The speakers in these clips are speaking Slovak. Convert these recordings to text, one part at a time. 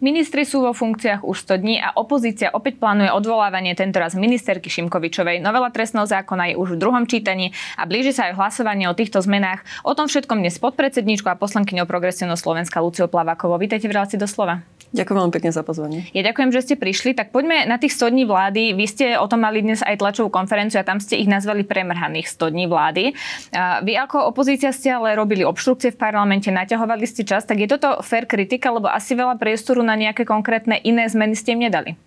Ministri sú vo funkciách už 100 dní a opozícia opäť plánuje odvolávanie tentoraz ministerky Šimkovičovej. Novela trestného zákona je už v druhom čítaní a blíži sa aj hlasovanie o týchto zmenách. O tom všetkom dnes podpredsedníčku a poslankyňou Progresívno Slovenska Lucio Plavakovo. Vítajte v relácii doslova. Ďakujem veľmi pekne za pozvanie. Ja ďakujem, že ste prišli. Tak poďme na tých 100 dní vlády. Vy ste o tom mali dnes aj tlačovú konferenciu a tam ste ich nazvali premrhaných 100 dní vlády. Vy ako opozícia ste ale robili obštrukcie v parlamente, naťahovali ste čas, tak je toto fair kritika, lebo asi veľa priestoru na nejaké konkrétne iné zmeny ste im nedali.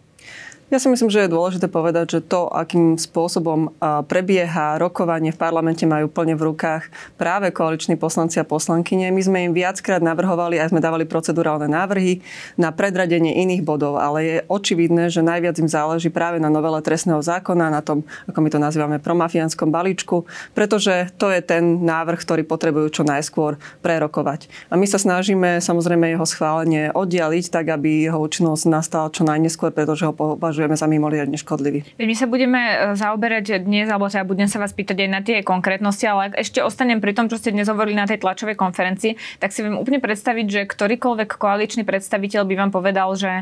Ja si myslím, že je dôležité povedať, že to, akým spôsobom prebieha rokovanie v parlamente, majú plne v rukách práve koaliční poslanci a poslankyne. My sme im viackrát navrhovali, aj sme dávali procedurálne návrhy na predradenie iných bodov, ale je očividné, že najviac im záleží práve na novele trestného zákona, na tom, ako my to nazývame, promafiánskom balíčku, pretože to je ten návrh, ktorý potrebujú čo najskôr prerokovať. A my sa snažíme samozrejme jeho schválenie oddialiť, tak aby jeho účinnosť nastala čo najneskôr, pretože ho považujeme považujeme za mimoriadne škodlivý. My sa budeme e, zaoberať dnes, alebo teda budem sa vás pýtať aj na tie konkrétnosti, ale ak ešte ostanem pri tom, čo ste dnes hovorili na tej tlačovej konferencii, tak si viem úplne predstaviť, že ktorýkoľvek koaličný predstaviteľ by vám povedal, že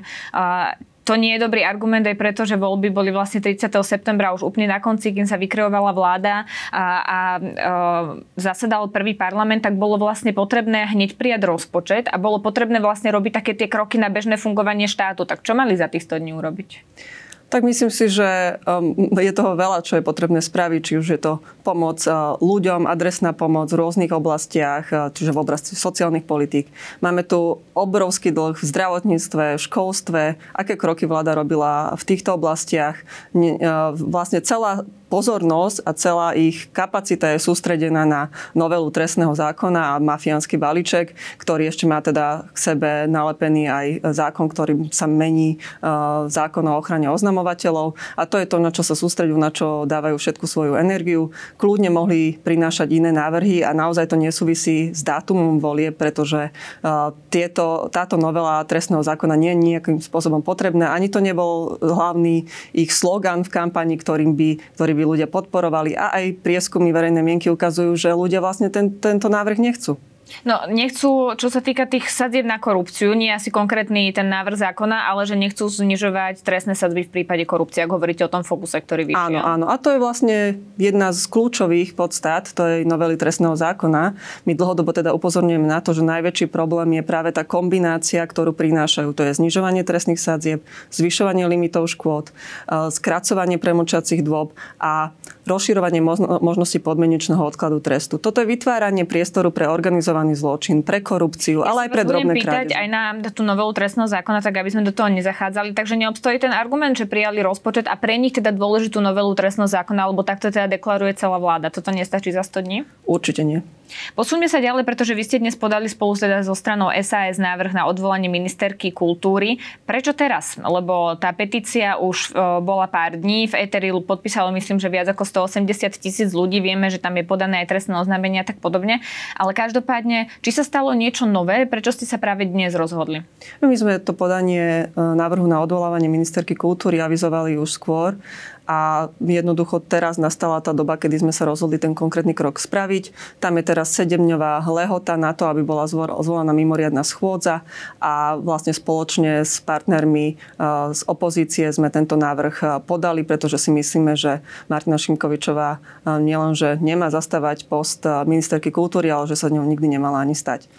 to nie je dobrý argument aj preto, že voľby boli vlastne 30. septembra už úplne na konci, kým sa vykreovala vláda a, a, a zasedal prvý parlament, tak bolo vlastne potrebné hneď prijať rozpočet a bolo potrebné vlastne robiť také tie kroky na bežné fungovanie štátu. Tak čo mali za tých 100 dní urobiť? Tak myslím si, že um, je toho veľa, čo je potrebné spraviť, či už je to pomoc uh, ľuďom, adresná pomoc v rôznych oblastiach, uh, čiže v oblasti sociálnych politík. Máme tu obrovský dlh v zdravotníctve, v školstve, aké kroky vláda robila v týchto oblastiach. Uh, vlastne celá pozornosť a celá ich kapacita je sústredená na novelu trestného zákona a mafiánsky balíček, ktorý ešte má teda k sebe nalepený aj zákon, ktorý sa mení zákon o ochrane oznamovateľov. A to je to, na čo sa sústredujú, na čo dávajú všetku svoju energiu. Kľudne mohli prinášať iné návrhy a naozaj to nesúvisí s dátumom volie, pretože tieto, táto novela trestného zákona nie je nejakým spôsobom potrebná. Ani to nebol hlavný ich slogan v kampani, ktorým by, ktorý by ľudia podporovali a aj prieskumy verejnej mienky ukazujú, že ľudia vlastne ten, tento návrh nechcú. No, nechcú, čo sa týka tých sadzieb na korupciu, nie asi konkrétny ten návrh zákona, ale že nechcú znižovať trestné sadzby v prípade korupcie, ak hovoríte o tom fokuse, ktorý vyšiel. Áno, áno. A to je vlastne jedna z kľúčových podstát tej novely trestného zákona. My dlhodobo teda upozorňujeme na to, že najväčší problém je práve tá kombinácia, ktorú prinášajú. To je znižovanie trestných sadzieb, zvyšovanie limitov škôd, e, skracovanie premočacích dôb a rozširovanie možnosti podmienečného odkladu trestu. Toto je vytváranie priestoru pre organizované organizovaný zločin, pre korupciu, ja ale aj pre drobné pýtať krádeže. aj na tú novelu trestného zákona, tak aby sme do toho nezachádzali. Takže neobstojí ten argument, že prijali rozpočet a pre nich teda dôležitú novelu trestného zákona, alebo takto teda deklaruje celá vláda. Toto nestačí za 100 dní? Určite nie. Posuňme sa ďalej, pretože vy ste dnes podali spolu teda so stranou SAS návrh na odvolanie ministerky kultúry. Prečo teraz? Lebo tá petícia už e, bola pár dní, v Eteri podpísalo myslím, že viac ako 180 tisíc ľudí, vieme, že tam je podané aj trestné oznámenie a tak podobne. Ale každopádne, či sa stalo niečo nové, prečo ste sa práve dnes rozhodli? No, my sme to podanie e, návrhu na odvolávanie ministerky kultúry avizovali už skôr a jednoducho teraz nastala tá doba, kedy sme sa rozhodli ten konkrétny krok spraviť. Tam je teraz sedemňová lehota na to, aby bola zvolená mimoriadná schôdza a vlastne spoločne s partnermi z opozície sme tento návrh podali, pretože si myslíme, že Martina Šimkovičová nielenže nemá zastávať post ministerky kultúry, ale že sa ňou nikdy nemala ani stať.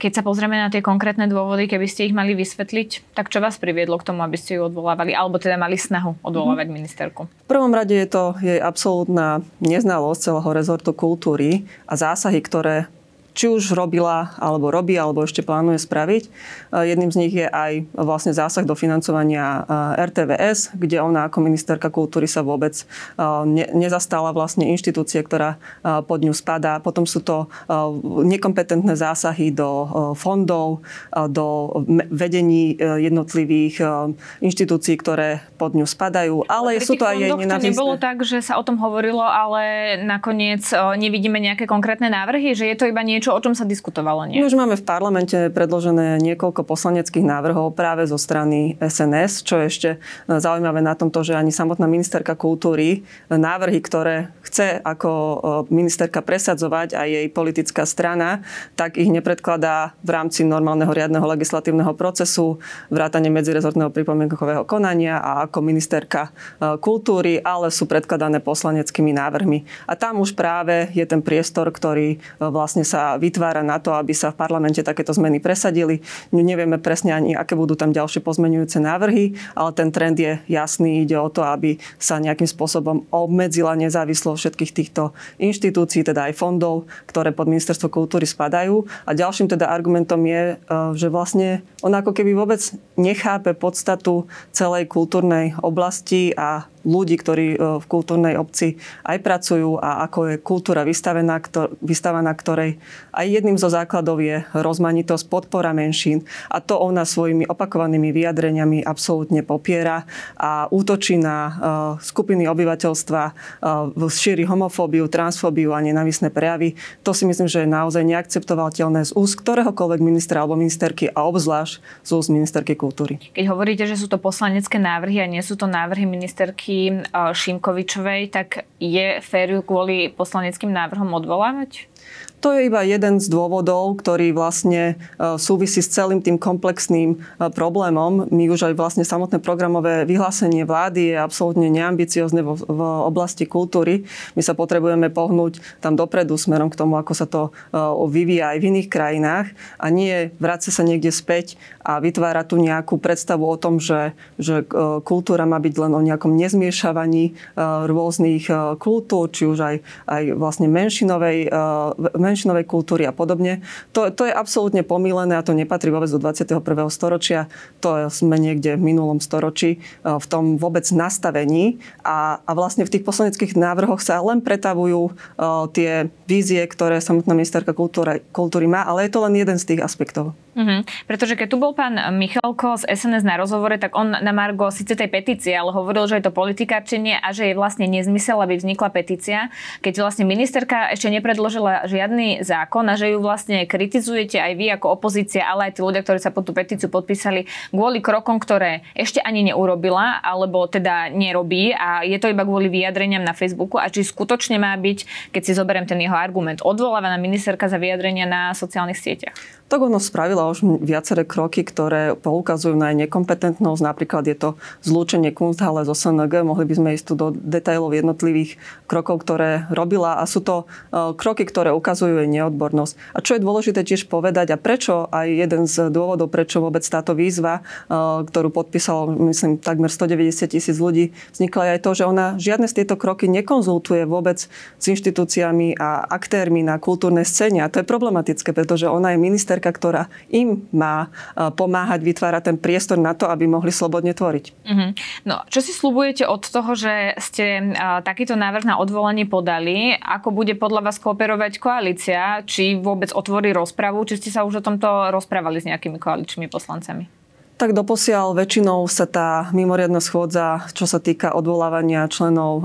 Keď sa pozrieme na tie konkrétne dôvody, keby ste ich mali vysvetliť, tak čo vás priviedlo k tomu, aby ste ju odvolávali, alebo teda mali snahu odvolávať mm-hmm. ministerku? V prvom rade je to jej absolútna neznalosť celého rezortu kultúry a zásahy, ktoré či už robila, alebo robí, alebo ešte plánuje spraviť. Jedným z nich je aj vlastne zásah do financovania RTVS, kde ona ako ministerka kultúry sa vôbec nezastala vlastne inštitúcie, ktorá pod ňu spadá. Potom sú to nekompetentné zásahy do fondov, do vedení e, jednotlivých inštitúcií, ktoré pod ňu spadajú. Ale sú to aj jej nenávistné. To nebolo tak, že sa o tom hovorilo, ale nakoniec nevidíme nejaké konkrétne návrhy, že je to iba niečo, niečo, o čom sa diskutovalo? Nie? My už máme v parlamente predložené niekoľko poslaneckých návrhov práve zo strany SNS, čo je ešte zaujímavé na tomto, že ani samotná ministerka kultúry návrhy, ktoré chce ako ministerka presadzovať a jej politická strana, tak ich nepredkladá v rámci normálneho riadneho legislatívneho procesu, vrátane medzirezortného pripomienkového konania a ako ministerka kultúry, ale sú predkladané poslaneckými návrhmi. A tam už práve je ten priestor, ktorý vlastne sa vytvára na to, aby sa v parlamente takéto zmeny presadili. Nevieme presne ani, aké budú tam ďalšie pozmenujúce návrhy, ale ten trend je jasný. Ide o to, aby sa nejakým spôsobom obmedzila nezávislosť všetkých týchto inštitúcií, teda aj fondov, ktoré pod ministerstvo kultúry spadajú. A ďalším teda argumentom je, e, že vlastne on ako keby vôbec nechápe podstatu celej kultúrnej oblasti a ľudí, ktorí e, v kultúrnej obci aj pracujú a ako je kultúra vystavená, ktor- vystavená ktorej aj jedným zo základov je rozmanitosť, podpora menšín a to ona svojimi opakovanými vyjadreniami absolútne popiera a útočí na uh, skupiny obyvateľstva, uh, šíri homofóbiu, transfóbiu a nenavisné prejavy. To si myslím, že je naozaj neakceptovateľné z úst ktoréhokoľvek ministra alebo ministerky a obzvlášť z úst ministerky kultúry. Keď hovoríte, že sú to poslanecké návrhy a nie sú to návrhy ministerky otázky Šimkovičovej, tak je fér kvôli poslaneckým návrhom odvolávať? To je iba jeden z dôvodov, ktorý vlastne e, súvisí s celým tým komplexným e, problémom. My už aj vlastne samotné programové vyhlásenie vlády je absolútne neambiciozne v, oblasti kultúry. My sa potrebujeme pohnúť tam dopredu smerom k tomu, ako sa to e, vyvíja aj v iných krajinách a nie vráca sa niekde späť a vytvára tu nejakú predstavu o tom, že, že kultúra má byť len o nejakom nezmiešavaní rôznych kultúr, či už aj, aj vlastne menšinovej, menšinovej kultúry a podobne. To, to je absolútne pomílené a to nepatrí vôbec do 21. storočia. To sme niekde v minulom storočí e, v tom vôbec nastavení a, a vlastne v tých poslaneckých návrhoch sa len pretavujú uh, tie vízie, ktoré samotná ministerka kultúry, kultúry má, ale je to len jeden z tých aspektov. Mm-hmm. Pretože keď tu bol pán Michalko z SNS na rozhovore, tak on na Margo síce tej petície, ale hovoril, že je to politikárčenie a že je vlastne nezmysel, aby vznikla petícia, keď vlastne ministerka ešte nepredložila žiadny zákon a že ju vlastne kritizujete aj vy ako opozícia, ale aj tí ľudia, ktorí sa pod tú petíciu podpísali kvôli krokom, ktoré ešte ani neurobila, alebo teda nerobí a je to iba kvôli vyjadreniam na Facebooku a či skutočne má byť, keď si zoberiem ten jeho argument, odvolávaná ministerka za vyjadrenia na sociálnych sieťach. Tak ono spravila už viaceré kroky, ktoré poukazujú na jej nekompetentnosť. Napríklad je to zlúčenie Kunsthalle zo SNG. Mohli by sme ísť tu do detailov jednotlivých krokov, ktoré robila. A sú to uh, kroky, ktoré ukazujú jej neodbornosť. A čo je dôležité tiež povedať a prečo aj jeden z dôvodov, prečo vôbec táto výzva, uh, ktorú podpísalo, myslím, takmer 190 tisíc ľudí, vznikla aj to, že ona žiadne z tieto kroky nekonzultuje vôbec s inštitúciami a aktérmi na kultúrnej scéne. A to je problematické, pretože ona je minister partnerka, ktorá im má e, pomáhať vytvárať ten priestor na to, aby mohli slobodne tvoriť. Uh-huh. No, čo si slubujete od toho, že ste uh, takýto návrh na odvolanie podali? Ako bude podľa vás kooperovať koalícia? Či vôbec otvorí rozpravu? Či ste sa už o tomto rozprávali s nejakými koaličnými poslancami? Tak doposiaľ väčšinou sa tá mimoriadna schôdza, čo sa týka odvolávania členov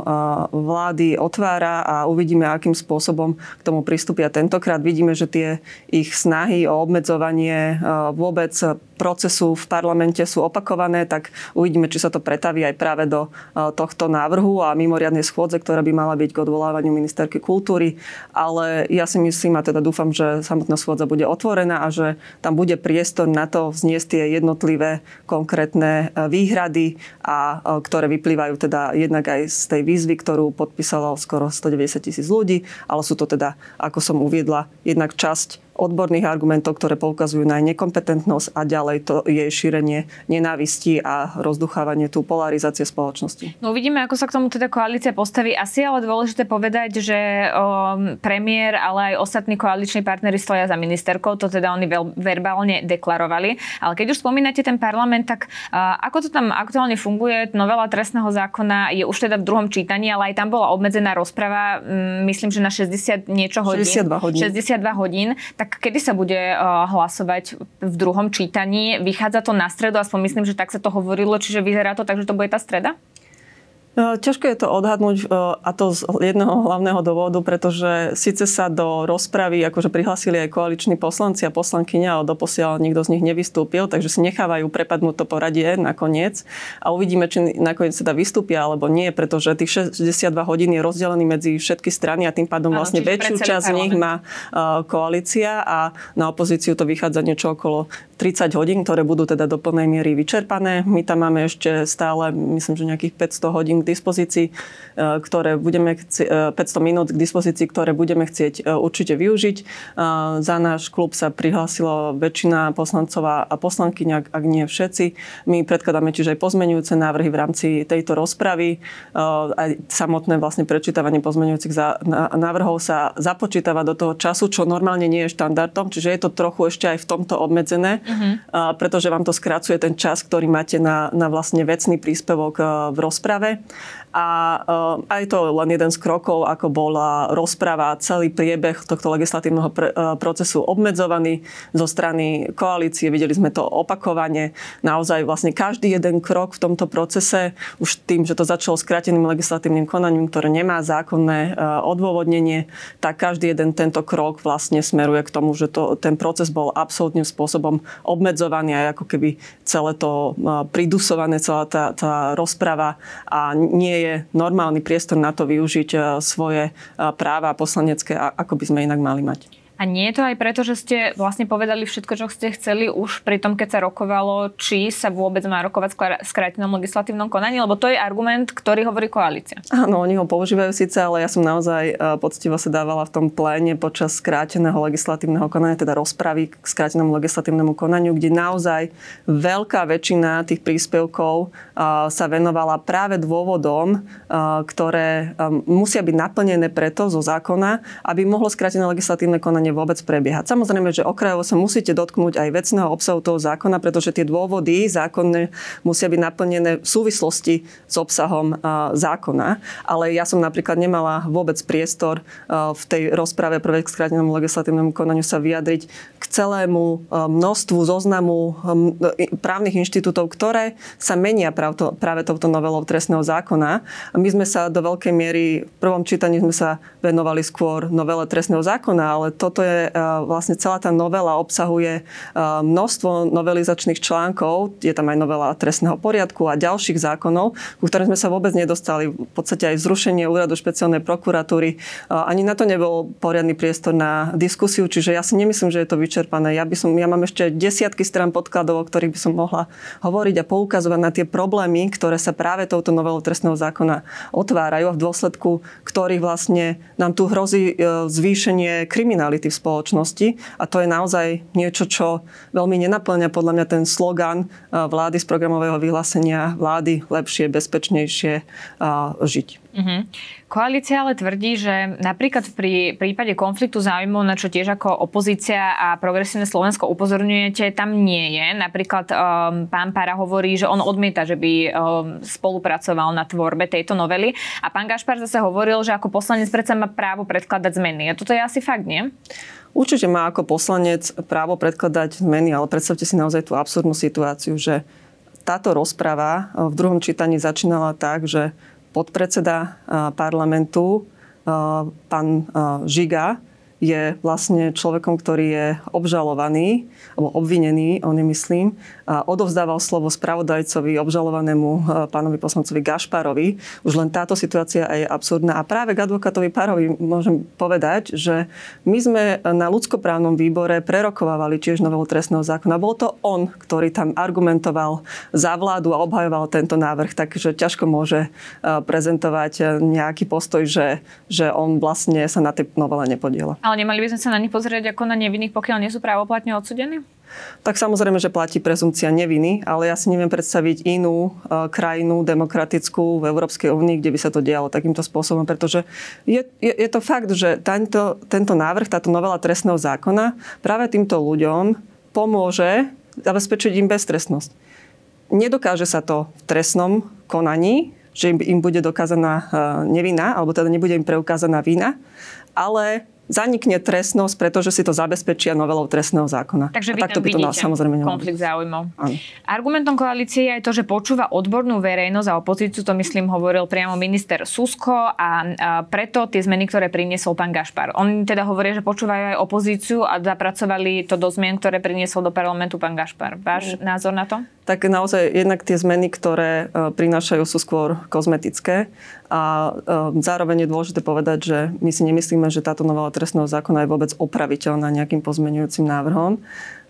vlády, otvára a uvidíme, akým spôsobom k tomu pristúpia tentokrát. Vidíme, že tie ich snahy o obmedzovanie vôbec procesu v parlamente sú opakované, tak uvidíme, či sa to pretaví aj práve do tohto návrhu a mimoriadnej schôdze, ktorá by mala byť k odvolávaniu ministerky kultúry. Ale ja si myslím a teda dúfam, že samotná schôdza bude otvorená a že tam bude priestor na to vzniesť tie jednotlivé jednotlivé konkrétne e, výhrady, a, e, ktoré vyplývajú teda jednak aj z tej výzvy, ktorú podpísalo skoro 190 tisíc ľudí, ale sú to teda, ako som uviedla, jednak časť odborných argumentov, ktoré poukazujú na nekompetentnosť a ďalej to je šírenie nenávisti a rozduchávanie tú polarizácie spoločnosti. No uvidíme, ako sa k tomu teda koalícia postaví. Asi ale dôležité povedať, že o, premiér, ale aj ostatní koaliční partnery stoja za ministerkou, to teda oni veľ, verbálne deklarovali. Ale keď už spomínate ten parlament, tak a, ako to tam aktuálne funguje? Novela trestného zákona je už teda v druhom čítaní, ale aj tam bola obmedzená rozprava, myslím, že na 60 niečo hodín. 62 hodín. 62 hodín. Tak tak kedy sa bude uh, hlasovať v druhom čítaní? Vychádza to na stredu, aspoň myslím, že tak sa to hovorilo, čiže vyzerá to tak, že to bude tá streda? No, ťažko je to odhadnúť e, a to z jedného hlavného dôvodu, pretože síce sa do rozpravy akože prihlasili aj koaliční poslanci a poslankyňa, ale doposiaľ nikto z nich nevystúpil, takže si nechávajú prepadnúť to poradie nakoniec. A uvidíme, či nakoniec teda vystúpia alebo nie, pretože tých 62 hodín je rozdelený medzi všetky strany a tým pádom vlastne väčšiu časť z nich má e, koalícia a na opozíciu to vychádza niečo okolo 30 hodín, ktoré budú teda do plnej miery vyčerpané. My tam máme ešte stále, myslím, že nejakých 500 hodín k dispozícii, e, ktoré budeme chci- 500 e, minút k dispozícii, ktoré budeme chcieť e, určite využiť. Za náš klub sa prihlásilo väčšina poslancov a poslankyň, ak nie všetci. My predkladáme tiež aj pozmenujúce návrhy v rámci tejto rozpravy. Aj samotné vlastne prečítavanie pozmenujúcich návrhov sa započítava do toho času, čo normálne nie je štandardom, čiže je to trochu ešte aj v tomto obmedzené, uh-huh. pretože vám to skracuje ten čas, ktorý máte na, na vlastne vecný príspevok v rozprave. A uh, aj to len jeden z krokov, ako bola rozpráva, celý priebeh tohto legislatívneho uh, procesu obmedzovaný zo strany koalície. Videli sme to opakovane. Naozaj vlastne každý jeden krok v tomto procese, už tým, že to začalo skráteným legislatívnym konaním, ktoré nemá zákonné uh, odôvodnenie, tak každý jeden tento krok vlastne smeruje k tomu, že to, ten proces bol absolútnym spôsobom obmedzovaný a ako keby celé to pridusované, celá tá, tá rozpráva a nie je normálny priestor na to využiť e, svoje e, práva poslanecké, ako by sme inak mali mať. A nie je to aj preto, že ste vlastne povedali všetko, čo ste chceli už pri tom, keď sa rokovalo, či sa vôbec má rokovať v skrátenom legislatívnom konaní, lebo to je argument, ktorý hovorí koalícia. Áno, oni ho používajú síce, ale ja som naozaj e, poctivo sa dávala v tom pléne počas skráteného legislatívneho konania, teda rozpravy k skrátenému legislatívnemu konaniu, kde naozaj veľká väčšina tých príspevkov e, sa venovala práve dôvodom, e, ktoré musia byť naplnené preto zo zákona, aby mohlo skrátené legislatívne konanie konanie vôbec prebiehať. Samozrejme, že okrajovo sa musíte dotknúť aj vecného obsahu toho zákona, pretože tie dôvody zákonné musia byť naplnené v súvislosti s obsahom zákona. Ale ja som napríklad nemala vôbec priestor v tej rozprave prvé k skrátenému legislatívnemu konaniu sa vyjadriť k celému množstvu zoznamu právnych inštitútov, ktoré sa menia práve touto novelou trestného zákona. My sme sa do veľkej miery, v prvom čítaní sme sa venovali skôr novele trestného zákona, ale to toto je e, vlastne celá tá novela obsahuje e, množstvo novelizačných článkov, je tam aj novela trestného poriadku a ďalších zákonov, ku ktorým sme sa vôbec nedostali. V podstate aj zrušenie úradu špeciálnej prokuratúry. E, ani na to nebol poriadny priestor na diskusiu, čiže ja si nemyslím, že je to vyčerpané. Ja, by som, ja mám ešte desiatky stran podkladov, o ktorých by som mohla hovoriť a poukazovať na tie problémy, ktoré sa práve touto novelou trestného zákona otvárajú a v dôsledku ktorých vlastne nám tu hrozí zvýšenie kriminality v spoločnosti a to je naozaj niečo, čo veľmi nenaplňa podľa mňa ten slogan vlády z programového vyhlásenia vlády lepšie, bezpečnejšie žiť. Mm-hmm. Koalícia ale tvrdí, že napríklad pri prípade konfliktu záujmov, na čo tiež ako opozícia a progresívne Slovensko upozorňujete, tam nie je. Napríklad um, pán Para hovorí, že on odmieta, že by um, spolupracoval na tvorbe tejto novely. A pán Gašpar zase hovoril, že ako poslanec predsa má právo predkladať zmeny. A toto je asi fakt, nie? Určite má ako poslanec právo predkladať zmeny, ale predstavte si naozaj tú absurdnú situáciu, že táto rozprava v druhom čítaní začínala tak, že podpredseda parlamentu, pán Žiga, je vlastne človekom, ktorý je obžalovaný, alebo obvinený, on nemyslím, a odovzdával slovo spravodajcovi, obžalovanému e, pánovi poslancovi Gašparovi. Už len táto situácia je absurdná. A práve k advokátovi Parovi môžem povedať, že my sme na ľudskoprávnom výbore prerokovávali tiež novelu trestného zákona. Bol to on, ktorý tam argumentoval za vládu a obhajoval tento návrh, takže ťažko môže e, prezentovať nejaký postoj, že, že on vlastne sa na tej novele nepodiela. Ale nemali by sme sa na nich pozrieť ako na nevinných, pokiaľ nie sú právoplatne odsudení? Tak samozrejme, že platí prezumcia neviny, ale ja si neviem predstaviť inú uh, krajinu demokratickú v Európskej únii, kde by sa to dialo takýmto spôsobom, pretože je, je, je to fakt, že tento, tento návrh, táto novela trestného zákona práve týmto ľuďom pomôže zabezpečiť im beztrestnosť. Nedokáže sa to v trestnom konaní, že im, im bude dokázaná uh, nevina, alebo teda nebude im preukázaná vina, ale zanikne trestnosť, pretože si to zabezpečia novelou trestného zákona. Takže vy a takto by to samozrejme konflikt záujmov. Áno. Argumentom koalície je aj to, že počúva odbornú verejnosť a opozíciu, to myslím hovoril priamo minister Susko a, a preto tie zmeny, ktoré priniesol pán Gašpar. Oni teda hovoria, že počúvajú aj opozíciu a zapracovali to do zmien, ktoré priniesol do parlamentu pán Gašpar. Váš mm. názor na to? Tak naozaj jednak tie zmeny, ktoré e, prinášajú, sú skôr kozmetické a e, zároveň je dôležité povedať, že my si nemyslíme, že táto novela trestného zákona je vôbec opraviteľná nejakým pozmenujúcim návrhom.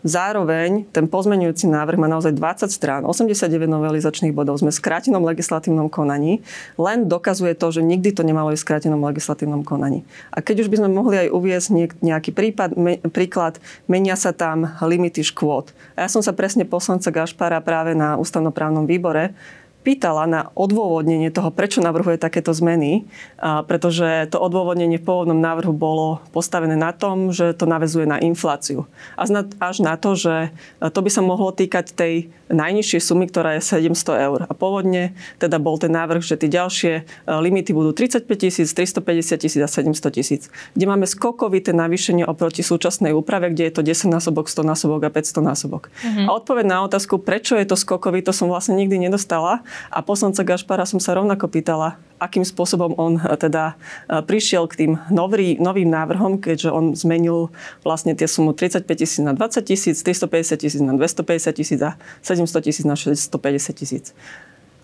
Zároveň ten pozmenujúci návrh má naozaj 20 strán, 89 novelizačných bodov. Sme v skrátenom legislatívnom konaní. Len dokazuje to, že nikdy to nemalo ísť v skrátenom legislatívnom konaní. A keď už by sme mohli aj uviezť nejaký prípad, me, príklad, menia sa tam limity škôd. A ja som sa presne poslanca Gašpara práve na ústavnoprávnom výbore pýtala na odôvodnenie toho, prečo navrhuje takéto zmeny, pretože to odôvodnenie v pôvodnom návrhu bolo postavené na tom, že to navezuje na infláciu. Až na to, že to by sa mohlo týkať tej najnižšej sumy, ktorá je 700 eur. A pôvodne teda bol ten návrh, že tie ďalšie e, limity budú 35 tisíc, 350 tisíc a 700 tisíc. Kde máme skokovité navýšenie oproti súčasnej úprave, kde je to 10 násobok, 100 násobok a 500 násobok. Mm-hmm. A odpoveď na otázku, prečo je to skokový, to som vlastne nikdy nedostala. A poslanca Gašpara som sa rovnako pýtala, akým spôsobom on eh, teda eh, prišiel k tým nový, novým návrhom, keďže on zmenil vlastne tie sumu 35 tisíc na 20 tisíc, 350 tisíc na 250 tisíc a 700 tisíc na 650 tisíc.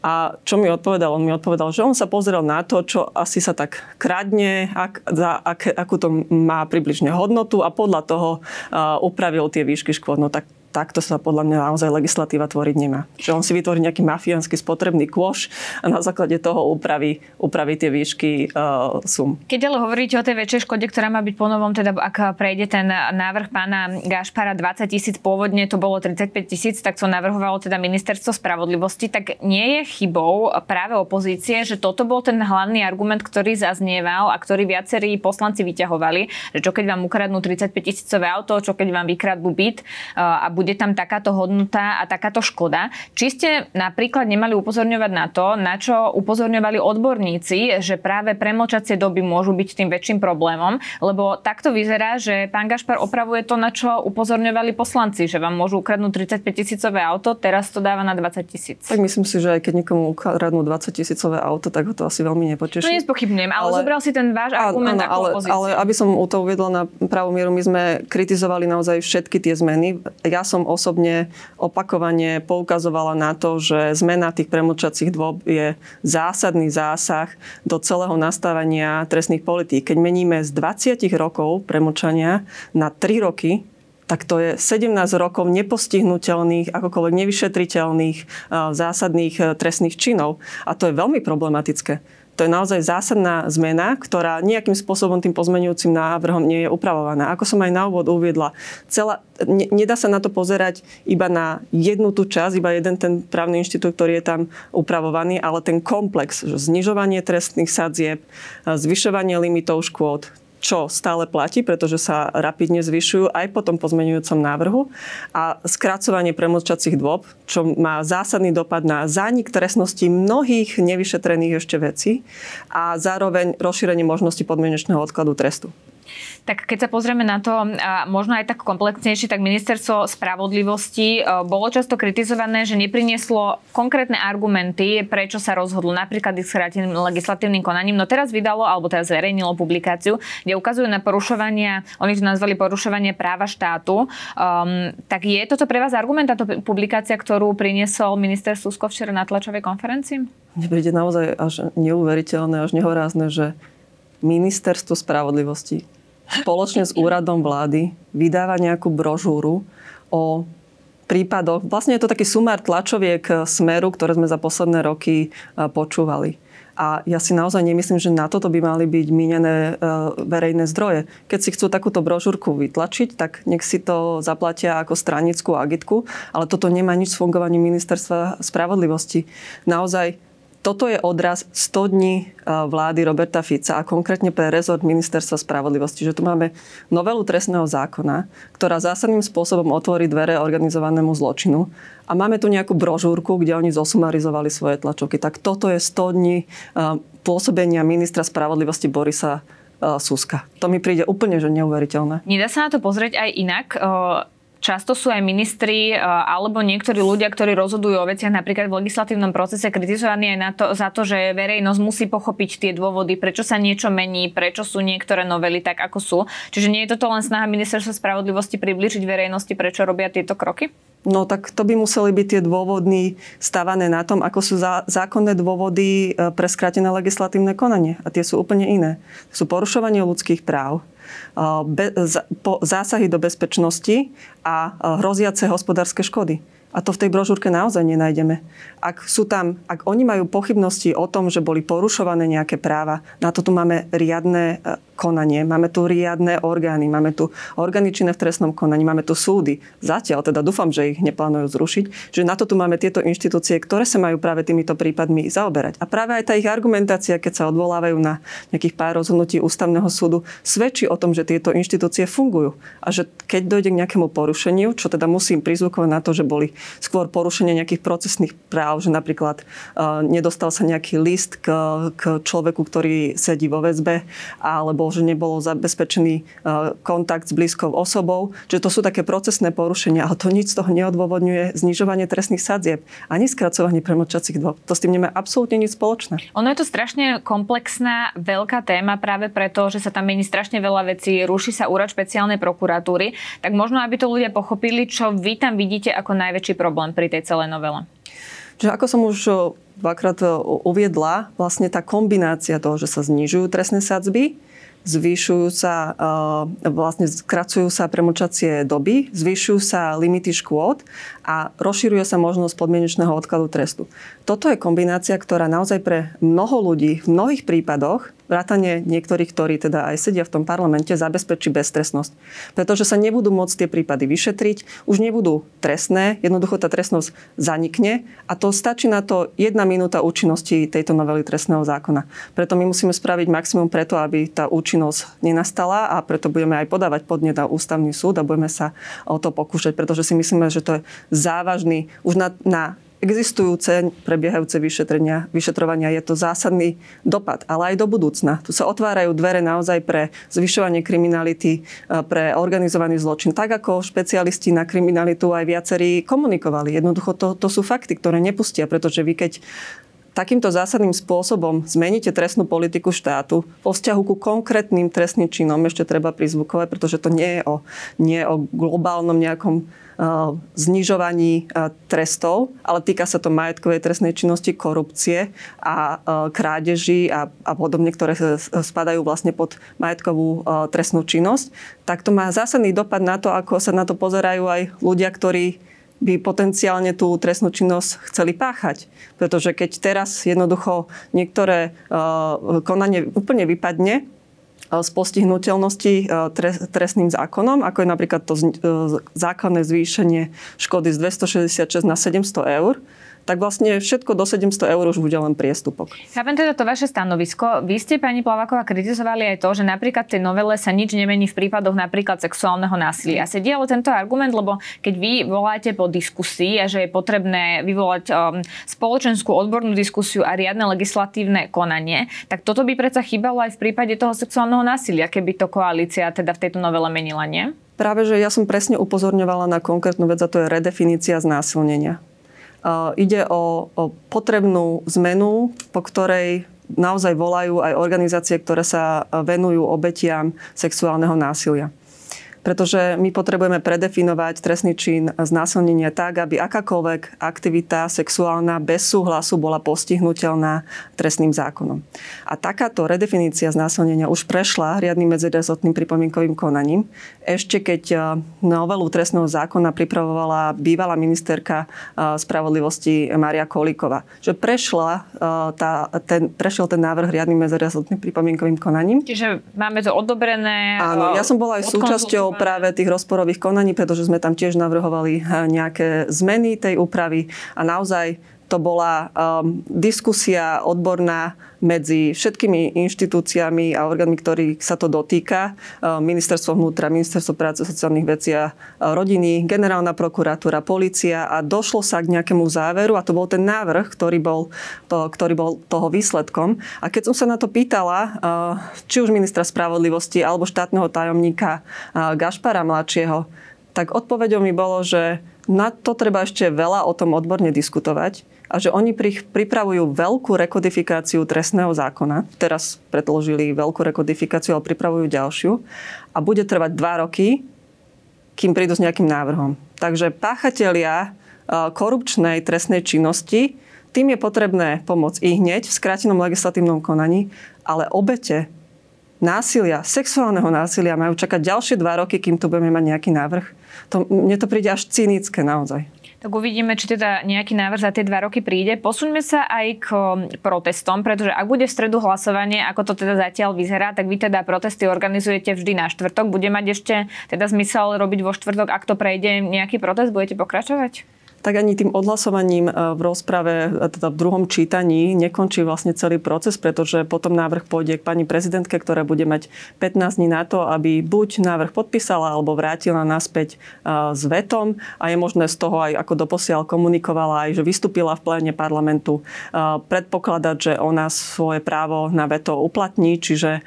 A čo mi odpovedal? On mi odpovedal, že on sa pozrel na to, čo asi sa tak kradne, ak, za, ak, akú to má približne hodnotu a podľa toho uh, upravil tie výšky škôd. No tak takto sa podľa mňa naozaj legislatíva tvoriť nemá. Že on si vytvorí nejaký mafiánsky spotrebný kôš a na základe toho upraví, upraví tie výšky uh, sum. Keď ale hovoríte o tej väčšej škode, ktorá má byť ponovom, teda ak prejde ten návrh pána Gašpara 20 tisíc, pôvodne to bolo 35 tisíc, tak to navrhovalo teda ministerstvo spravodlivosti, tak nie je chybou práve opozície, že toto bol ten hlavný argument, ktorý zaznieval a ktorý viacerí poslanci vyťahovali, že čo keď vám ukradnú 35 tisícové auto, čo keď vám vykradnú byt uh, a bude tam takáto hodnota a takáto škoda. Či ste napríklad nemali upozorňovať na to, na čo upozorňovali odborníci, že práve premlčacie doby môžu byť tým väčším problémom, lebo takto vyzerá, že pán Gašpar opravuje to, na čo upozorňovali poslanci, že vám môžu ukradnúť 35 tisícové auto, teraz to dáva na 20 tisíc. Tak myslím si, že aj keď niekomu ukradnú 20 tisícové auto, tak ho to asi veľmi nepoteší. No nespochybňujem, ale, ale zobral si ten váš argument áno, ale, ale aby som to uviedla na pravú mieru, my sme kritizovali naozaj všetky tie zmeny. Ja som osobne opakovane poukazovala na to, že zmena tých premlčacích dôb je zásadný zásah do celého nastavenia trestných politík. Keď meníme z 20 rokov premlčania na 3 roky, tak to je 17 rokov nepostihnutelných, akokoľvek nevyšetriteľných zásadných e, trestných činov. A to je veľmi problematické. To je naozaj zásadná zmena, ktorá nejakým spôsobom tým pozmenujúcim návrhom nie je upravovaná. Ako som aj na úvod uviedla, celá, ne, nedá sa na to pozerať iba na jednu tú časť, iba jeden ten právny inštitút, ktorý je tam upravovaný, ale ten komplex, že znižovanie trestných sadzieb, zvyšovanie limitov škôd, čo stále platí, pretože sa rapidne zvyšujú aj po tom pozmenujúcom návrhu a skracovanie premlčacích dôb, čo má zásadný dopad na zánik trestnosti mnohých nevyšetrených ešte vecí a zároveň rozšírenie možnosti podmienečného odkladu trestu. Tak keď sa pozrieme na to, možno aj tak komplexnejšie, tak ministerstvo spravodlivosti e, bolo často kritizované, že neprinieslo konkrétne argumenty, prečo sa rozhodlo napríklad s legislatívnym konaním. No teraz vydalo, alebo teraz zverejnilo publikáciu, kde ukazujú na porušovania, oni to nazvali porušovanie práva štátu. Um, tak je toto pre vás argument, táto publikácia, ktorú priniesol minister Susko včera na tlačovej konferencii? Mne príde naozaj až neuveriteľné, až nehorázne, že ministerstvo spravodlivosti spoločne s úradom vlády vydáva nejakú brožúru o prípadoch. Vlastne je to taký sumár tlačoviek smeru, ktoré sme za posledné roky počúvali. A ja si naozaj nemyslím, že na toto by mali byť mínené verejné zdroje. Keď si chcú takúto brožúrku vytlačiť, tak nech si to zaplatia ako stranickú agitku, ale toto nemá nič s fungovaním ministerstva spravodlivosti. Naozaj toto je odraz 100 dní e, vlády Roberta Fica a konkrétne pre rezort ministerstva spravodlivosti, že tu máme novelu trestného zákona, ktorá zásadným spôsobom otvorí dvere organizovanému zločinu a máme tu nejakú brožúrku, kde oni zosumarizovali svoje tlačovky. Tak toto je 100 dní e, pôsobenia ministra spravodlivosti Borisa Suska. To mi príde úplne že neuveriteľné. Nedá sa na to pozrieť aj inak. Často sú aj ministri alebo niektorí ľudia, ktorí rozhodujú o veciach napríklad v legislatívnom procese kritizovaní aj na to, za to, že verejnosť musí pochopiť tie dôvody, prečo sa niečo mení, prečo sú niektoré novely tak, ako sú. Čiže nie je toto len snaha ministerstva spravodlivosti približiť verejnosti, prečo robia tieto kroky? No tak to by museli byť tie dôvody stavané na tom, ako sú zá, zákonné dôvody e, pre skrátené legislatívne konanie. A tie sú úplne iné. Sú porušovanie ľudských práv, e, po, zásahy do bezpečnosti a e, hroziace hospodárske škody. A to v tej brožúrke naozaj nenájdeme. Ak sú tam, ak oni majú pochybnosti o tom, že boli porušované nejaké práva, na to tu máme riadne konanie, máme tu riadne orgány, máme tu orgány činné v trestnom konaní, máme tu súdy. Zatiaľ teda dúfam, že ich neplánujú zrušiť, že na to tu máme tieto inštitúcie, ktoré sa majú práve týmito prípadmi zaoberať. A práve aj tá ich argumentácia, keď sa odvolávajú na nejakých pár rozhodnutí ústavného súdu, svedčí o tom, že tieto inštitúcie fungujú. A že keď dojde k nejakému porušeniu, čo teda musím prizvukovať na to, že boli skôr porušenie nejakých procesných práv, že napríklad uh, nedostal sa nejaký list k, k človeku, ktorý sedí vo väzbe, alebo že nebolo zabezpečený e, kontakt s blízkou osobou. Čiže to sú také procesné porušenia, ale to nič z toho neodôvodňuje znižovanie trestných sadzieb ani skracovanie premlčacích dôb. To s tým nemá absolútne nič spoločné. Ono je to strašne komplexná, veľká téma práve preto, že sa tam mení strašne veľa vecí, ruší sa úrad špeciálnej prokuratúry. Tak možno, aby to ľudia pochopili, čo vy tam vidíte ako najväčší problém pri tej celej novele. Čiže ako som už e, dvakrát e, uviedla, vlastne tá kombinácia toho, že sa znižujú trestné sadzby, zvyšujú sa, e, vlastne skracujú sa premlčacie doby, zvyšujú sa limity škôd a rozširuje sa možnosť podmienečného odkladu trestu. Toto je kombinácia, ktorá naozaj pre mnoho ľudí v mnohých prípadoch vrátane niektorých, ktorí teda aj sedia v tom parlamente, zabezpečí beztrestnosť. Pretože sa nebudú môcť tie prípady vyšetriť, už nebudú trestné, jednoducho tá trestnosť zanikne a to stačí na to jedna minúta účinnosti tejto novely trestného zákona. Preto my musíme spraviť maximum preto, aby tá účinnosť nenastala a preto budeme aj podávať podnet na ústavný súd a budeme sa o to pokúšať, pretože si myslíme, že to je závažný už na, na existujúce prebiehajúce vyšetrenia, vyšetrovania je to zásadný dopad, ale aj do budúcna. Tu sa otvárajú dvere naozaj pre zvyšovanie kriminality, e, pre organizovaný zločin. Tak ako špecialisti na kriminalitu aj viacerí komunikovali. Jednoducho to, to sú fakty, ktoré nepustia, pretože vy keď takýmto zásadným spôsobom zmeníte trestnú politiku štátu vo vzťahu ku konkrétnym trestným činom, ešte treba prizvukovať, pretože to nie je o, nie je o globálnom nejakom znižovaní trestov, ale týka sa to majetkovej trestnej činnosti, korupcie a krádeží a, a podobne, ktoré spadajú vlastne pod majetkovú trestnú činnosť, tak to má zásadný dopad na to, ako sa na to pozerajú aj ľudia, ktorí by potenciálne tú trestnú činnosť chceli páchať. Pretože keď teraz jednoducho niektoré konanie úplne vypadne, z postihnutelnosti e, trestným zákonom, ako je napríklad to e, základné zvýšenie škody z 266 na 700 eur, tak vlastne všetko do 700 eur už bude len priestupok. Chápem teda to vaše stanovisko. Vy ste, pani Plavaková, kritizovali aj to, že napríklad tej novele sa nič nemení v prípadoch napríklad sexuálneho násilia. Sedí ale tento argument, lebo keď vy voláte po diskusii a že je potrebné vyvolať um, spoločenskú odbornú diskusiu a riadne legislatívne konanie, tak toto by predsa chýbalo aj v prípade toho sexuálneho násilia, keby to koalícia teda v tejto novele menila, nie? Práve, že ja som presne upozorňovala na konkrétnu vec a to je redefinícia znásilnenia. Ide o, o potrebnú zmenu, po ktorej naozaj volajú aj organizácie, ktoré sa venujú obetiam sexuálneho násilia pretože my potrebujeme predefinovať trestný čin znásilnenia tak, aby akákoľvek aktivita sexuálna bez súhlasu bola postihnutelná trestným zákonom. A takáto redefinícia znásilnenia už prešla riadnym medzirezotným pripomienkovým konaním. Ešte keď e, novelu trestného zákona pripravovala bývalá ministerka e, spravodlivosti Maria Kolíková. Že prešla, e, tá, ten, prešiel ten návrh riadnym medzirezotným pripomienkovým konaním. Čiže máme to odobrené. Áno, ja som bola aj súčasťou práve tých rozporových konaní, pretože sme tam tiež navrhovali eh, nejaké zmeny tej úpravy. A naozaj to bola um, diskusia odborná medzi všetkými inštitúciami a orgánmi, ktorých sa to dotýka. Um, ministerstvo vnútra, Ministerstvo práce, sociálnych vecí a rodiny, generálna prokuratúra, policia a došlo sa k nejakému záveru a to bol ten návrh, ktorý bol, to, ktorý bol toho výsledkom. A keď som sa na to pýtala, uh, či už ministra spravodlivosti alebo štátneho tajomníka uh, Gašpara mladšieho, tak odpovedou mi bolo, že na to treba ešte veľa o tom odborne diskutovať a že oni pripravujú veľkú rekodifikáciu trestného zákona. Teraz predložili veľkú rekodifikáciu, ale pripravujú ďalšiu. A bude trvať dva roky, kým prídu s nejakým návrhom. Takže páchatelia e, korupčnej trestnej činnosti, tým je potrebné pomôcť i hneď v skrátenom legislatívnom konaní, ale obete násilia, sexuálneho násilia majú čakať ďalšie dva roky, kým tu budeme mať nejaký návrh. To, mne to príde až cynické naozaj. Tak uvidíme, či teda nejaký návrh za tie dva roky príde. Posuňme sa aj k protestom, pretože ak bude v stredu hlasovanie, ako to teda zatiaľ vyzerá, tak vy teda protesty organizujete vždy na štvrtok. Bude mať ešte teda zmysel robiť vo štvrtok, ak to prejde nejaký protest? Budete pokračovať? Tak ani tým odhlasovaním e, v rozprave, e, teda v druhom čítaní, nekončí vlastne celý proces, pretože potom návrh pôjde k pani prezidentke, ktorá bude mať 15 dní na to, aby buď návrh podpísala alebo vrátila naspäť e, s vetom. A je možné z toho aj ako doposiaľ komunikovala aj, že vystúpila v pléne parlamentu predpokladať, že ona svoje právo na veto uplatní, čiže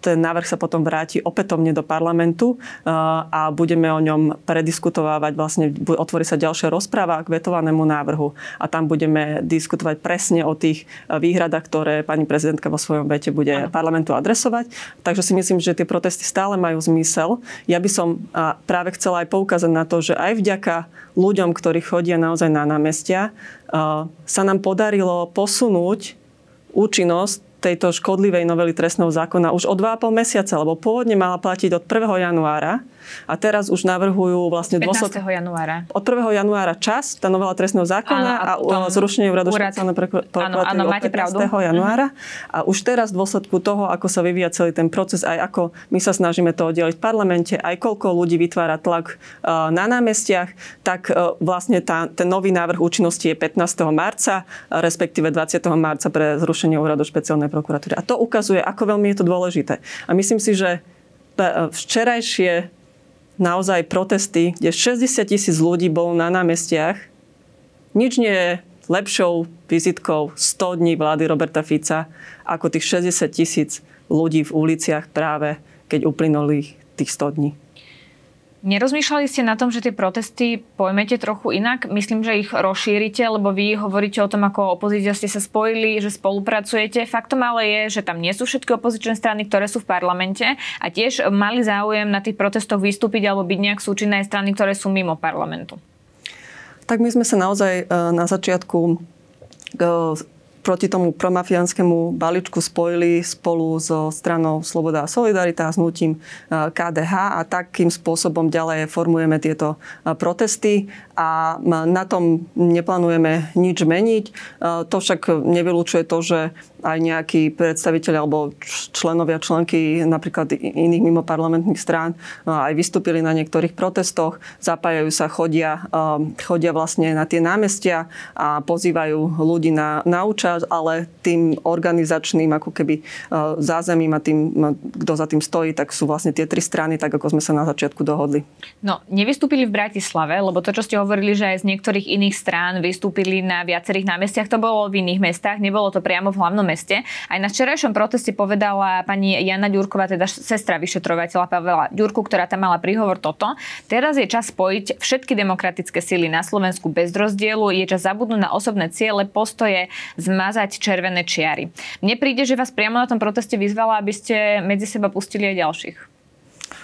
ten návrh sa potom vráti opätovne do parlamentu a budeme o ňom prediskutovávať, vlastne otvorí sa ďalšia rozpráva rozpráva k vetovanému návrhu a tam budeme diskutovať presne o tých eh, výhradách, ktoré pani prezidentka vo svojom vete bude ano. parlamentu adresovať. Takže si myslím, že tie protesty stále majú zmysel. Ja by som práve chcela aj poukázať na to, že aj vďaka ľuďom, ktorí chodia naozaj na námestia, eh, sa nám podarilo posunúť účinnosť tejto škodlivej novely trestného zákona už o 2,5 mesiaca, lebo pôvodne mala platiť od 1. januára a teraz už navrhujú vlastne 15. Dôsled... januára. Od 1. januára čas, tá novela trestného zákona áno, a, a zrušenie úradu úrad... špeciálne prekladateľov od 15. Pravdu. januára. Uh-huh. A už teraz v dôsledku toho, ako sa vyvíja celý ten proces, aj ako my sa snažíme to oddeliť v parlamente, aj koľko ľudí vytvára tlak uh, na námestiach, tak uh, vlastne tá, ten nový návrh účinnosti je 15. marca, respektíve 20. marca pre zrušenie úradu špeciálnej prokuratúry. A to ukazuje, ako veľmi je to dôležité. A myslím si, že včerajšie naozaj protesty, kde 60 tisíc ľudí bolo na námestiach. Nič nie je lepšou vizitkou 100 dní vlády Roberta Fica ako tých 60 tisíc ľudí v uliciach práve keď uplynuli tých 100 dní. Nerozmýšľali ste na tom, že tie protesty pojmete trochu inak? Myslím, že ich rozšírite, lebo vy hovoríte o tom, ako opozícia ste sa spojili, že spolupracujete. Faktom ale je, že tam nie sú všetky opozičné strany, ktoré sú v parlamente a tiež mali záujem na tých protestoch vystúpiť alebo byť nejak súčinné strany, ktoré sú mimo parlamentu. Tak my sme sa naozaj e, na začiatku e, proti tomu promafiánskému balíčku spojili spolu so stranou Sloboda a Solidarita a s nutím KDH a takým spôsobom ďalej formujeme tieto protesty a na tom neplánujeme nič meniť. To však nevylučuje to, že aj nejakí predstaviteľi alebo členovia, členky napríklad iných mimoparlamentných strán aj vystúpili na niektorých protestoch, zapájajú sa, chodia, chodia vlastne na tie námestia a pozývajú ľudí na, na účasť, ale tým organizačným ako keby zázemím a tým, kto za tým stojí, tak sú vlastne tie tri strany, tak ako sme sa na začiatku dohodli. No, nevystúpili v Bratislave, lebo to, čo ste hovorili, že aj z niektorých iných strán vystúpili na viacerých námestiach, to bolo v iných mestách, nebolo to priamo v hlavnom meste. Aj na včerajšom proteste povedala pani Jana Ďurková, teda sestra vyšetrovateľa Pavela Ďurku, ktorá tam mala príhovor toto. Teraz je čas spojiť všetky demokratické síly na Slovensku bez rozdielu. Je čas zabudnúť na osobné ciele, postoje, zmazať červené čiary. Mne príde, že vás priamo na tom proteste vyzvala, aby ste medzi seba pustili aj ďalších.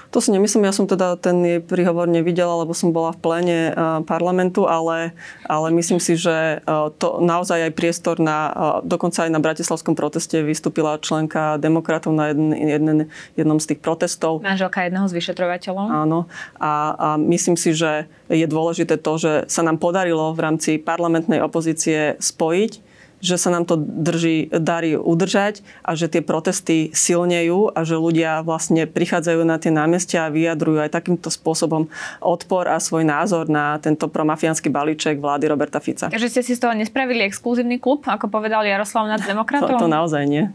To si nemyslím, ja som teda ten jej príhovor nevidela, lebo som bola v pléne eh, parlamentu, ale, ale myslím si, že eh, to naozaj aj priestor na, eh, dokonca aj na bratislavskom proteste vystúpila členka demokratov na jeden, jeden, jednom z tých protestov. Manželka jedného z vyšetrovateľov. Áno. A, a myslím si, že je dôležité to, že sa nám podarilo v rámci parlamentnej opozície spojiť že sa nám to drží, darí udržať a že tie protesty silnejú a že ľudia vlastne prichádzajú na tie námestia a vyjadrujú aj takýmto spôsobom odpor a svoj názor na tento promafiánsky balíček vlády Roberta Fica. Takže ste si z toho nespravili exkluzívny klub, ako povedal Jaroslav nad demokratom? To, to naozaj nie.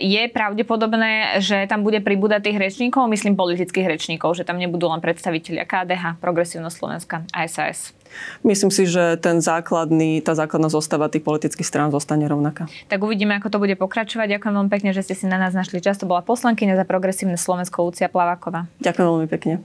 Je pravdepodobné, že tam bude pribúdať tých rečníkov, myslím politických rečníkov, že tam nebudú len predstavitelia KDH, Progresívno Slovenska a SAS. Myslím si, že ten základný, tá základná zostava tých politických strán zostane rovnaká. Tak uvidíme, ako to bude pokračovať. Ďakujem veľmi pekne, že ste si na nás našli čas. To bola poslankyňa za progresívne Slovensko Lucia Plaváková. Ďakujem veľmi pekne.